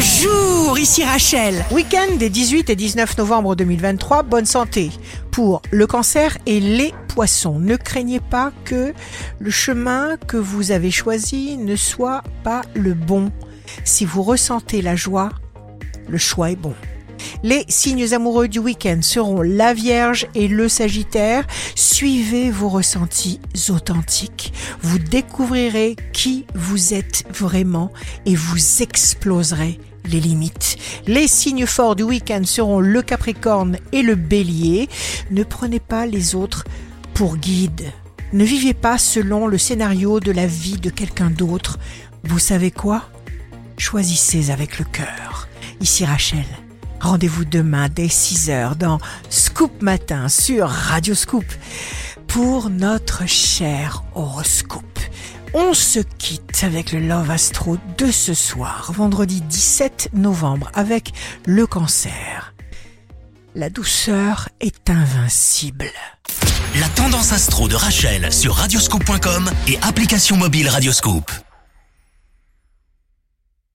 Bonjour, ici Rachel. Week-end des 18 et 19 novembre 2023, bonne santé pour le cancer et les poissons. Ne craignez pas que le chemin que vous avez choisi ne soit pas le bon. Si vous ressentez la joie, le choix est bon. Les signes amoureux du week-end seront la Vierge et le Sagittaire. Suivez vos ressentis authentiques. Vous découvrirez qui vous êtes vraiment et vous exploserez les limites. Les signes forts du week-end seront le Capricorne et le Bélier. Ne prenez pas les autres pour guide. Ne vivez pas selon le scénario de la vie de quelqu'un d'autre. Vous savez quoi? Choisissez avec le cœur. Ici Rachel. Rendez-vous demain dès 6h dans Scoop Matin sur Radio Scoop pour notre cher horoscope. On se quitte avec le Love Astro de ce soir, vendredi 17 novembre, avec le cancer. La douceur est invincible. La tendance astro de Rachel sur radioscope.com et application mobile Radioscope.